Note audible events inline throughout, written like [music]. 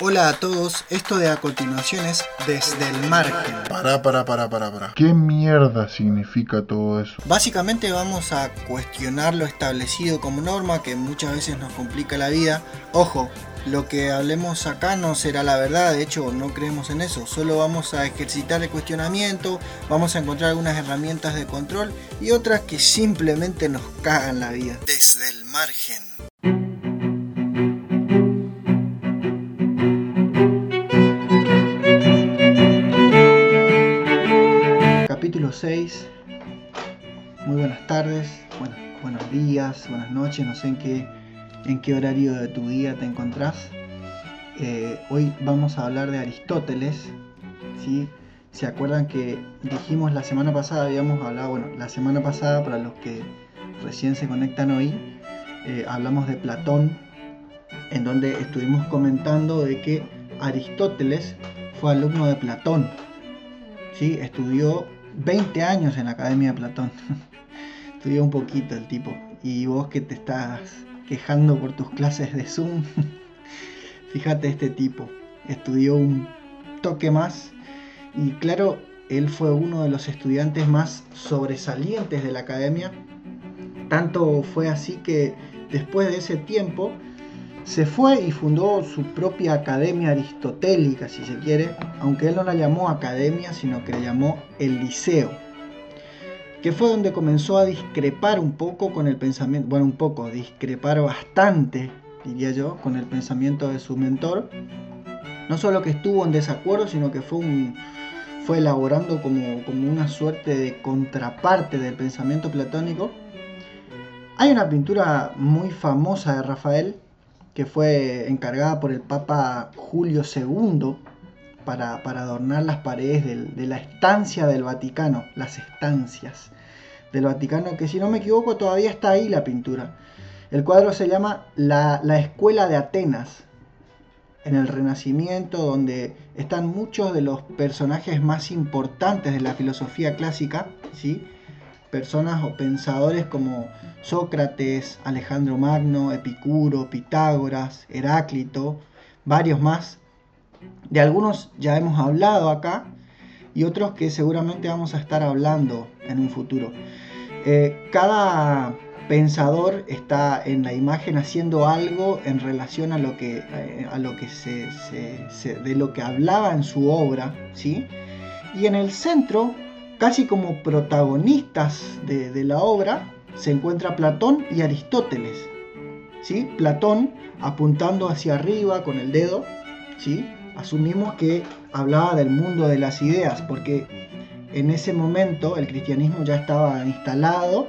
Hola a todos, esto de a continuación es Desde el Margen. Pará, pará, pará, pará, pará. ¿Qué mierda significa todo eso? Básicamente vamos a cuestionar lo establecido como norma que muchas veces nos complica la vida. Ojo, lo que hablemos acá no será la verdad, de hecho no creemos en eso, solo vamos a ejercitar el cuestionamiento, vamos a encontrar algunas herramientas de control y otras que simplemente nos cagan la vida. Desde el margen. 6. Muy buenas tardes, bueno, buenos días, buenas noches, no sé en qué en qué horario de tu día te encontrás. Eh, hoy vamos a hablar de Aristóteles. ¿sí? ¿Se acuerdan que dijimos la semana pasada, habíamos hablado, bueno, la semana pasada para los que recién se conectan hoy, eh, hablamos de Platón, en donde estuvimos comentando de que Aristóteles fue alumno de Platón. Estudió 20 años en la Academia de Platón. [laughs] Estudió un poquito el tipo. Y vos que te estás quejando por tus clases de Zoom. [laughs] Fíjate este tipo, estudió un toque más y claro, él fue uno de los estudiantes más sobresalientes de la academia. Tanto fue así que después de ese tiempo se fue y fundó su propia academia aristotélica, si se quiere, aunque él no la llamó academia, sino que la llamó el liceo que fue donde comenzó a discrepar un poco con el pensamiento, bueno, un poco, discrepar bastante, diría yo, con el pensamiento de su mentor. No solo que estuvo en desacuerdo, sino que fue, fue elaborando como, como una suerte de contraparte del pensamiento platónico. Hay una pintura muy famosa de Rafael que fue encargada por el Papa Julio II para, adornar las paredes de la estancia del Vaticano, las estancias del Vaticano, que si no me equivoco todavía está ahí la pintura. El cuadro se llama La, Escuela de Atenas, en el Renacimiento, donde están muchos de los personajes más importantes de la filosofía clásica, ¿sí? Personas o pensadores como Sócrates, Alejandro Magno, Epicuro, Pitágoras, Heráclito, varios más. De algunos ya hemos hablado acá y otros que seguramente vamos a estar hablando en un futuro. Eh, cada pensador está en la imagen haciendo algo en relación a lo que, eh, a lo que se, de lo que hablaba en su obra, ¿sí? Y en el centro, casi como protagonistas de, la obra, se encuentra Platón y Aristóteles, ¿sí? Platón apuntando hacia arriba con el dedo, ¿sí? Asumimos que hablaba del mundo de las ideas, porque en ese momento el cristianismo ya estaba instalado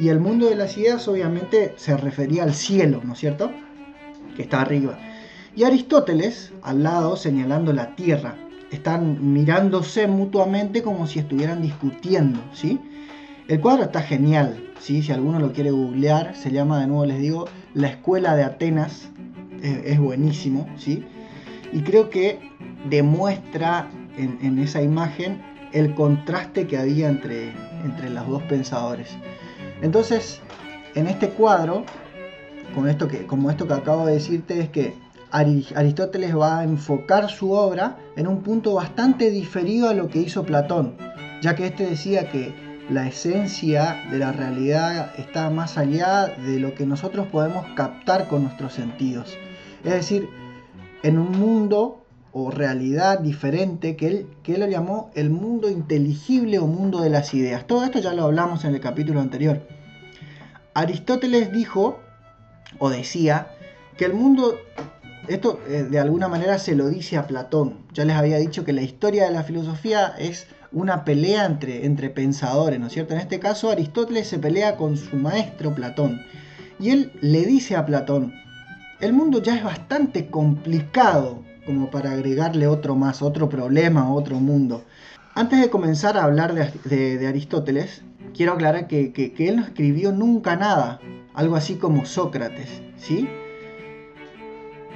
y el mundo de las ideas obviamente se refería al cielo, ¿no es cierto? Que está arriba. Y Aristóteles al lado señalando la tierra. Están mirándose mutuamente como si estuvieran discutiendo, ¿sí? El cuadro está genial, ¿sí? Si alguno lo quiere googlear, se llama de nuevo, les digo, La Escuela de Atenas. Es, buenísimo, ¿sí? Y creo que demuestra en, en esa imagen el contraste que había entre, entre los dos pensadores. Entonces, en este cuadro, con esto que, como esto que acabo de decirte, es que Aristóteles va a enfocar su obra en un punto bastante diferido a lo que hizo Platón, ya que este decía que la esencia de la realidad está más allá de lo que nosotros podemos captar con nuestros sentidos. Es decir, en un mundo o realidad diferente que él, que él lo llamó el mundo inteligible o mundo de las ideas. Todo esto ya lo hablamos en el capítulo anterior. Aristóteles dijo o decía que el mundo, esto eh, de alguna manera se lo dice a Platón. Ya les había dicho que la historia de la filosofía es una pelea entre, entre pensadores, ¿no es cierto? En este caso Aristóteles se pelea con su maestro Platón. Y él le dice a Platón, el mundo ya es bastante complicado como para agregarle otro más, otro problema, otro mundo. Antes de comenzar a hablar de, Aristóteles, quiero aclarar que, él no escribió nunca nada, algo así como Sócrates, ¿sí?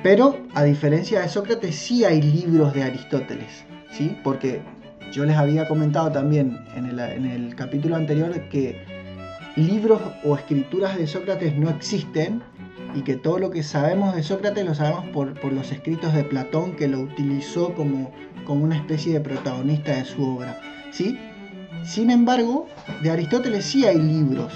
Pero a diferencia de Sócrates sí hay libros de Aristóteles, ¿sí? Porque yo les había comentado también en el, en el capítulo anterior que libros o escrituras de Sócrates no existen y que todo lo que sabemos de Sócrates lo sabemos por, los escritos de Platón que lo utilizó como, como una especie de protagonista de su obra. ¿sí? Sin embargo, de Aristóteles sí hay libros.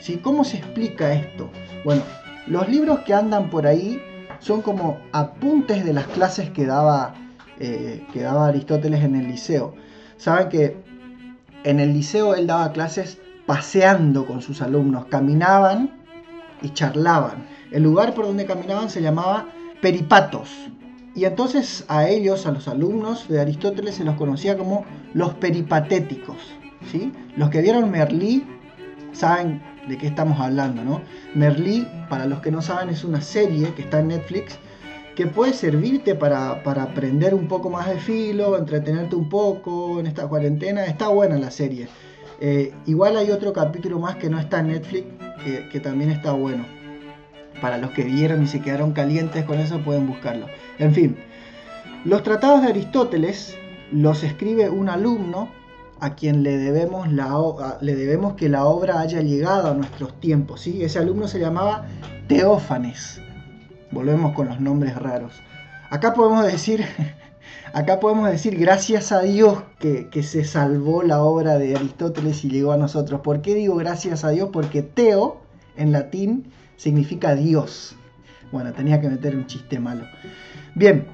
¿sí? ¿Cómo se explica esto? Bueno, los libros que andan por ahí son como apuntes de las clases que daba, eh, que daba Aristóteles en el liceo. Saben que en el liceo él daba clases paseando con sus alumnos, caminaban y charlaban. El lugar por donde caminaban se llamaba Peripatos. Y entonces a ellos, a los alumnos de Aristóteles, se los conocía como los peripatéticos. ¿sí? Los que vieron Merlí saben de qué estamos hablando, ¿no? Merlí, para los que no saben, es una serie que está en Netflix que puede servirte para, aprender un poco más de filo, entretenerte un poco en esta cuarentena. Está buena la serie. Eh, igual hay otro capítulo más que no está en Netflix, que, también está bueno. Para los que vieron y se quedaron calientes con eso, pueden buscarlo. En fin, los tratados de Aristóteles los escribe un alumno a quien le debemos, la, le debemos que la obra haya llegado a nuestros tiempos. ¿sí? Ese alumno se llamaba Teófanes. Volvemos con los nombres raros. Acá podemos decir, [laughs] acá podemos decir gracias a Dios que, que, se salvó la obra de Aristóteles y llegó a nosotros. ¿Por qué digo gracias a Dios? Porque Teo en latín significa Dios. Bueno, tenía que meter un chiste malo. Bien,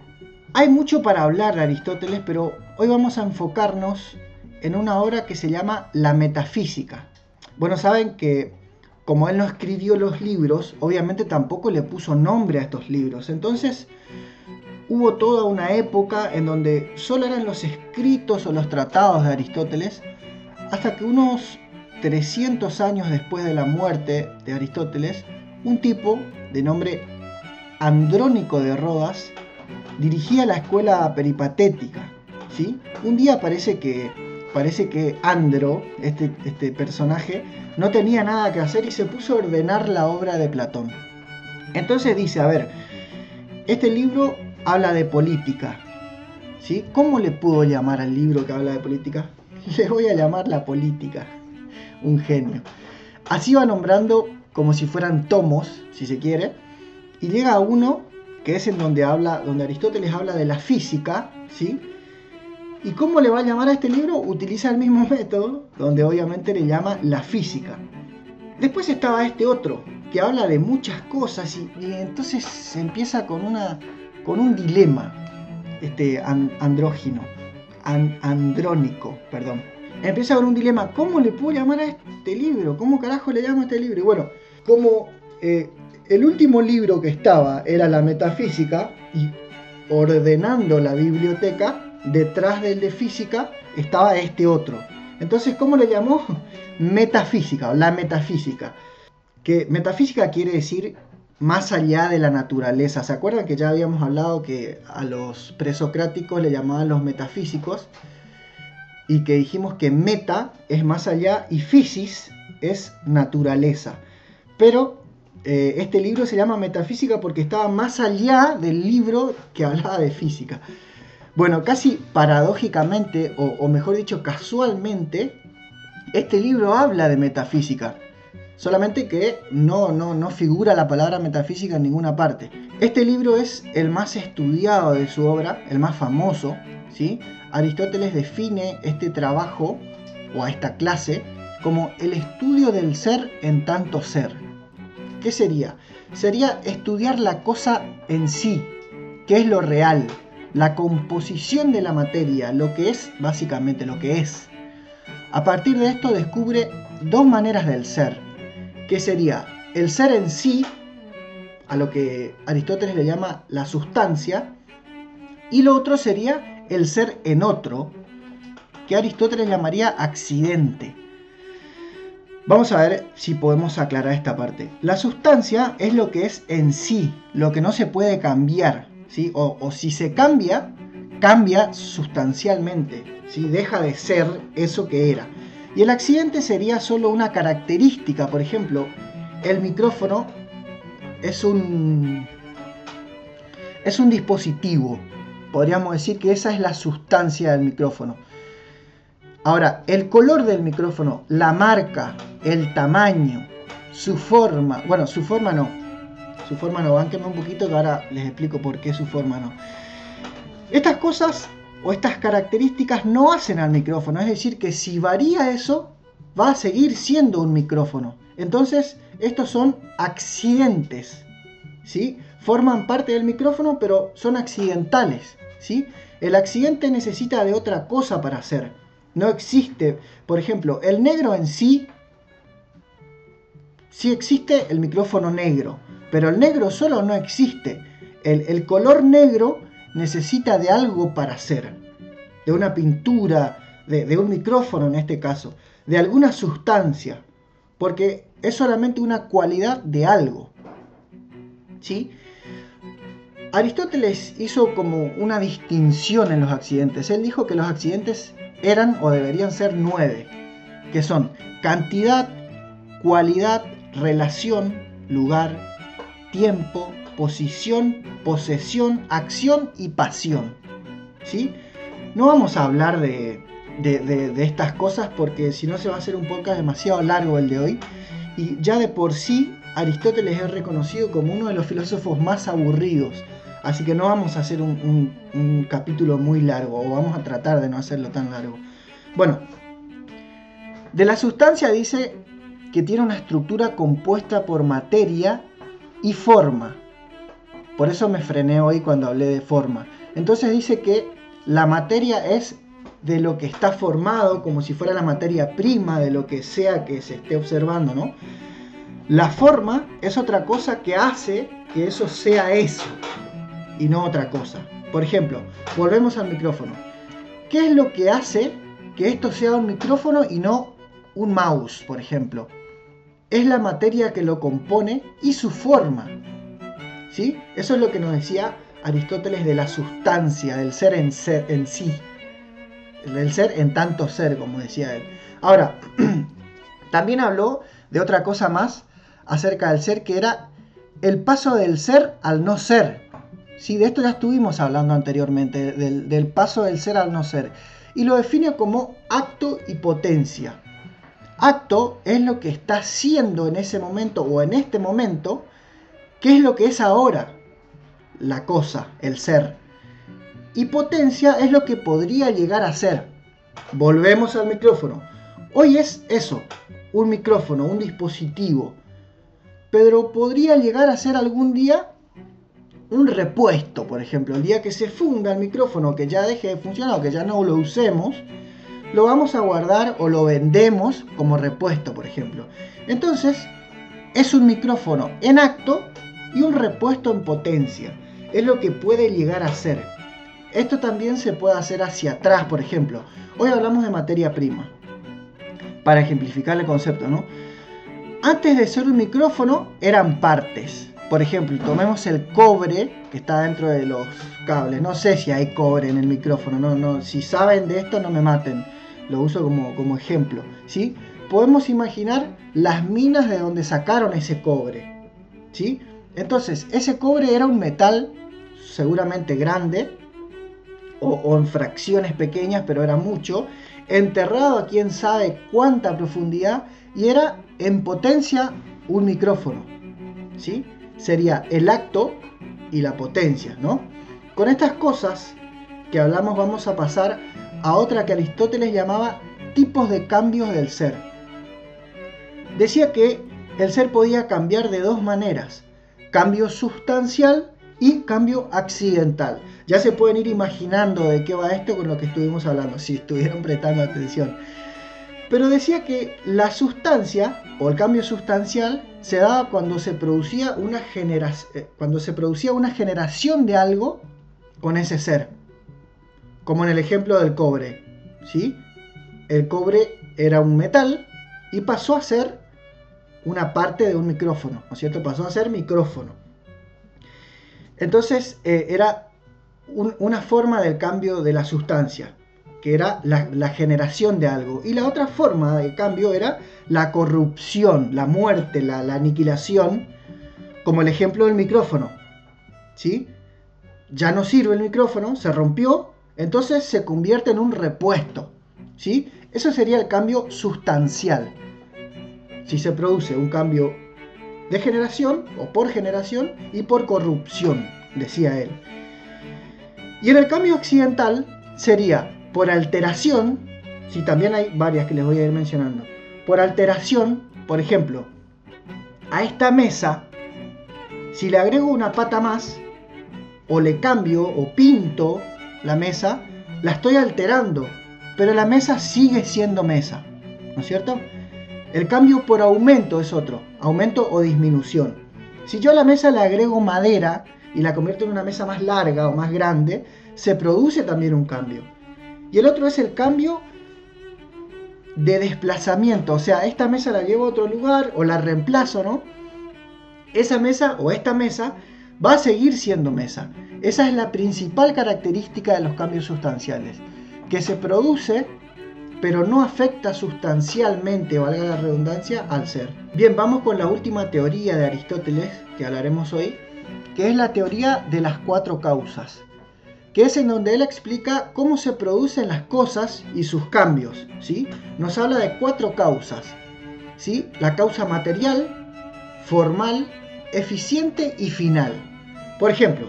hay mucho para hablar de Aristóteles, pero hoy vamos a enfocarnos en una obra que se llama La Metafísica. Bueno, saben que como él no escribió los libros, obviamente tampoco le puso nombre a estos libros. Entonces hubo toda una época en donde solo eran los escritos o los tratados de Aristóteles, hasta que unos 300 años después de la muerte de Aristóteles, un tipo de nombre Andrónico de Rodas dirigía la escuela peripatética. ¿sí? Un día parece que parece que Andro, este, este personaje, no tenía nada que hacer y se puso a ordenar la obra de Platón. Entonces dice, a ver, este libro habla de política. ¿sí? ¿Cómo le puedo llamar al libro que habla de política? [laughs] Le voy a llamar la política. Un genio. Así va nombrando como si fueran tomos, si se quiere, y llega a uno que es en donde habla, donde Aristóteles habla de la física, ¿sí? ¿Y cómo le va a llamar a este libro? Utiliza el mismo [laughs] método, donde obviamente le llama la física. Después estaba este otro, que habla de muchas cosas y, entonces se empieza con, una, con un dilema, este andrógino, andrónico, perdón. Empieza con un dilema, ¿cómo le puedo llamar a este libro? ¿Cómo carajo le llamo a este libro? Y bueno, como eh, el último libro que estaba era la metafísica y ordenando la biblioteca, detrás del de física estaba este otro. Entonces, ¿cómo le llamó? [laughs] Metafísica, o la metafísica. Que metafísica quiere decir más allá de la naturaleza. ¿Se acuerdan que ya habíamos hablado que a los presocráticos le llamaban los metafísicos? Y que dijimos que meta es más allá y physis es naturaleza. Pero eh, este libro se llama Metafísica porque estaba más allá del libro que hablaba de física. Bueno, casi paradójicamente, o, mejor dicho, casualmente, este libro habla de metafísica. Solamente que no, no, no figura la palabra metafísica en ninguna parte. Este libro es el más estudiado de su obra, el más famoso. ¿sí? Aristóteles define este trabajo o a esta clase como el estudio del ser en tanto ser. ¿Qué sería? Sería estudiar la cosa en sí, que es lo real, la composición de la materia, lo que es básicamente lo que es. A partir de esto descubre dos maneras del ser, que sería el ser en sí, a lo que Aristóteles le llama la sustancia, y lo otro sería el ser en otro, que Aristóteles llamaría accidente. Vamos a ver si podemos aclarar esta parte. La sustancia es lo que es en sí, lo que no se puede cambiar, o, si se cambia, cambia sustancialmente, ¿sí? deja de ser eso que era. Y el accidente sería solo una característica, por ejemplo, el micrófono es un, es un dispositivo, podríamos decir que esa es la sustancia del micrófono. Ahora, el color del micrófono, la marca, el tamaño, su forma, bueno, su forma no, su forma no, bánquenme un poquito que ahora les explico por qué su forma no. Estas cosas o estas características no hacen al micrófono, es decir, que si varía eso, va a seguir siendo un micrófono. Entonces, estos son accidentes, ¿sí? Forman parte del micrófono, pero son accidentales, ¿sí? El accidente necesita de otra cosa para hacer. No existe, por ejemplo, el negro en sí, sí existe el micrófono negro, pero el negro solo no existe. El, color negro necesita de algo para hacer, de una pintura, de, de un micrófono en este caso, de alguna sustancia, porque es solamente una cualidad de algo. ¿Sí? Aristóteles hizo como una distinción en los accidentes. Él dijo que los accidentes eran o deberían ser nueve, que son cantidad, cualidad, relación, lugar, tiempo, posición, posesión, acción y pasión. ¿Sí? No vamos a hablar de, de, estas cosas porque si no se va a hacer un podcast demasiado largo el de hoy. Y ya de por sí Aristóteles es reconocido como uno de los filósofos más aburridos Así que no vamos a hacer un, capítulo muy largo, o vamos a tratar de no hacerlo tan largo. Bueno, de la sustancia dice que tiene una estructura compuesta por materia y forma. Por eso me frené hoy cuando hablé de forma. Entonces dice que la materia es de lo que está formado, como si fuera la materia prima de lo que sea que se esté observando, ¿no? La forma es otra cosa que hace que eso sea eso y no otra cosa. Por ejemplo, volvemos al micrófono. ¿Qué es lo que hace que esto sea un micrófono y no un mouse, por ejemplo? Es la materia que lo compone y su forma. ¿Sí? Eso es lo que nos decía Aristóteles de la sustancia, del ser en, ser, en sí. Del ser en tanto ser, como decía él. Ahora, [clears throat] también habló de otra cosa más acerca del ser, que era el paso del ser al no ser. Sí, de esto ya estuvimos hablando anteriormente, del, paso del ser al no ser. Y lo define como acto y potencia. Acto es lo que está siendo en ese momento o en este momento, que es lo que es ahora, la cosa, el ser. Y potencia es lo que podría llegar a ser. Volvemos al micrófono. Hoy es eso, un micrófono, un dispositivo. Pero podría llegar a ser algún día un repuesto, por ejemplo, el día que se funda el micrófono, que ya deje de funcionar o que ya no lo usemos, lo vamos a guardar o lo vendemos como repuesto, por ejemplo. Entonces, es un micrófono en acto y un repuesto en potencia. Es lo que puede llegar a ser. Esto también se puede hacer hacia atrás, por ejemplo. Hoy hablamos de materia prima. Para ejemplificar el concepto, ¿no? Antes de ser un micrófono eran partes por ejemplo, tomemos el cobre que está dentro de los cables. No sé si hay cobre en el micrófono. No, no, si saben de esto, no me maten. Lo uso como, como ejemplo. ¿sí? Podemos imaginar las minas de donde sacaron ese cobre. ¿sí? Entonces, ese cobre era un metal seguramente grande o, en fracciones pequeñas, pero era mucho, enterrado a quién sabe cuánta profundidad y era en potencia un micrófono. ¿sí? Sería el acto y la potencia, ¿no? Con estas cosas que hablamos vamos a pasar a otra que Aristóteles llamaba tipos de cambios del ser. Decía que el ser podía cambiar de dos maneras, cambio sustancial y cambio accidental. Ya se pueden ir imaginando de qué va esto con lo que estuvimos hablando, si estuvieron prestando atención. Pero decía que la sustancia o el cambio sustancial se daba cuando se producía una eh, cuando se producía una generación de algo con ese ser. Como en el ejemplo del cobre, ¿sí? El cobre era un metal y pasó a ser una parte de un micrófono, ¿no es cierto? Pasó a ser micrófono. Entonces eh, era una forma del cambio de la sustancia que era la, generación de algo. Y la otra forma de cambio era la corrupción, la muerte, la, aniquilación, como el ejemplo del micrófono. ¿Sí? Ya no sirve el micrófono, se rompió, entonces se convierte en un repuesto. ¿Sí? Eso sería el cambio sustancial. Si se produce un cambio de generación o por generación y por corrupción, decía él. Y en el cambio accidental sería por alteración, si también hay varias que les voy a ir mencionando, por alteración, por ejemplo, a esta mesa, si le agrego una pata más, o le cambio o pinto la mesa, la estoy alterando, pero la mesa sigue siendo mesa, ¿no es cierto? El cambio por aumento es otro, aumento o disminución. Si yo a la mesa le agrego madera y la convierto en una mesa más larga o más grande, se produce también un cambio. Y el otro es el cambio de desplazamiento, o sea, esta mesa la llevo a otro lugar o la reemplazo, ¿no? Esa mesa o esta mesa va a seguir siendo mesa. Esa es la principal característica de los cambios sustanciales, que se produce pero no afecta sustancialmente, valga la redundancia, al ser. Bien, vamos con la última teoría de Aristóteles que hablaremos hoy, que es la teoría de las cuatro causas, que es en donde él explica cómo se producen las cosas y sus cambios, ¿sí? Nos habla de cuatro causas, ¿sí? La causa material, formal, eficiente y final. Por ejemplo,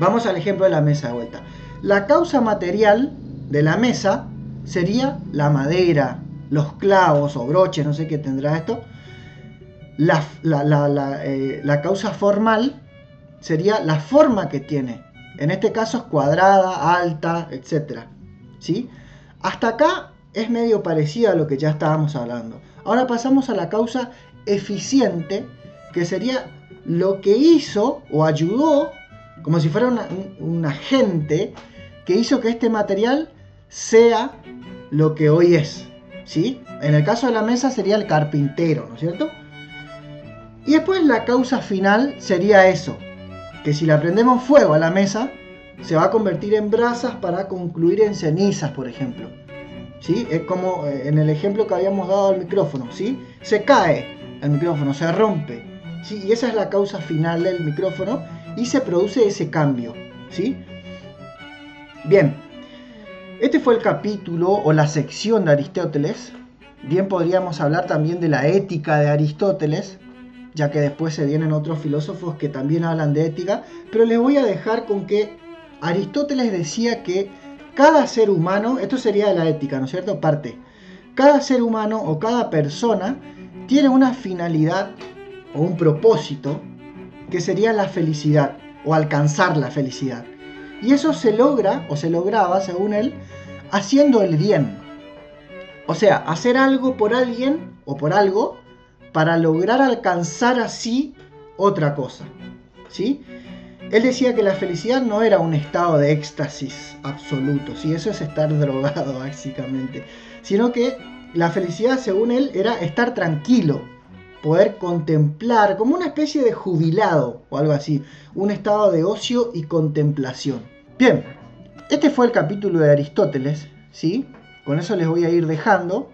vamos al ejemplo de la mesa de vuelta. La causa material de la mesa sería la madera, los clavos o broches, no sé qué tendrá esto. La, eh, la, causa formal sería la forma que tiene. En este caso es cuadrada, alta, etc. ¿Sí? Hasta acá es medio parecido a lo que ya estábamos hablando. Ahora pasamos a la causa eficiente, que sería lo que hizo o ayudó, como si fuera un, agente, que hizo que este material sea lo que hoy es. ¿sí? En el caso de la mesa sería el carpintero, ¿no es cierto? Y después la causa final sería eso, que si le prendemos fuego a la mesa, se va a convertir en brasas para concluir en cenizas, por ejemplo. ¿Sí? Es como eh, en el ejemplo que habíamos dado al micrófono, ¿sí? Se cae el micrófono, se rompe, y esa es la causa final del micrófono y se produce ese cambio. ¿sí? Bien, este fue el capítulo o la sección de Aristóteles. Bien podríamos hablar también de la ética de Aristóteles, ya que después se vienen otros filósofos que también hablan de ética, pero les voy a dejar con que Aristóteles decía que cada ser humano, esto sería la ética, ¿no es cierto? Parte, cada ser humano o cada persona tiene una finalidad o un propósito que sería la felicidad o alcanzar la felicidad. Y eso se logra o se lograba, según él, haciendo el bien. O sea, hacer algo por alguien o por algo para lograr alcanzar así otra cosa. ¿Sí? Él decía que la felicidad no era un estado de éxtasis absoluto, si eso es estar [laughs] drogado básicamente, sino que la felicidad, según él, era estar tranquilo, poder contemplar, como una especie de jubilado o algo así, un estado de ocio y contemplación. Bien, este fue el capítulo de Aristóteles, ¿sí? Con eso les voy a ir dejando.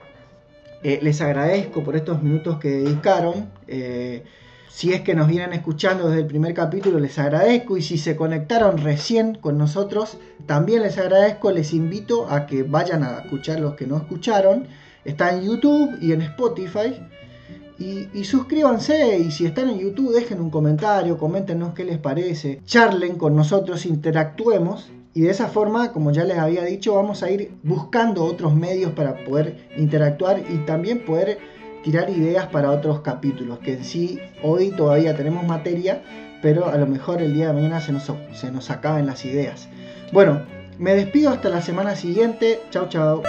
Eh, les agradezco por estos minutos que dedicaron. Eh, si es que nos vienen escuchando desde el primer capítulo, les agradezco. Y si se conectaron recién con nosotros, también les agradezco. Les invito a que vayan a escuchar los que no escucharon. Está en YouTube y en Spotify. Y, suscríbanse y si están en YouTube dejen un comentario, coméntenos qué les parece, charlen con nosotros, interactuemos y de esa forma, como ya les había dicho, vamos a ir buscando otros medios para poder interactuar y también poder tirar ideas para otros capítulos, que en sí hoy todavía tenemos materia, pero a lo mejor el día de mañana se nos, se nos acaben las ideas. Bueno, me despido hasta la semana siguiente. Chao, chao.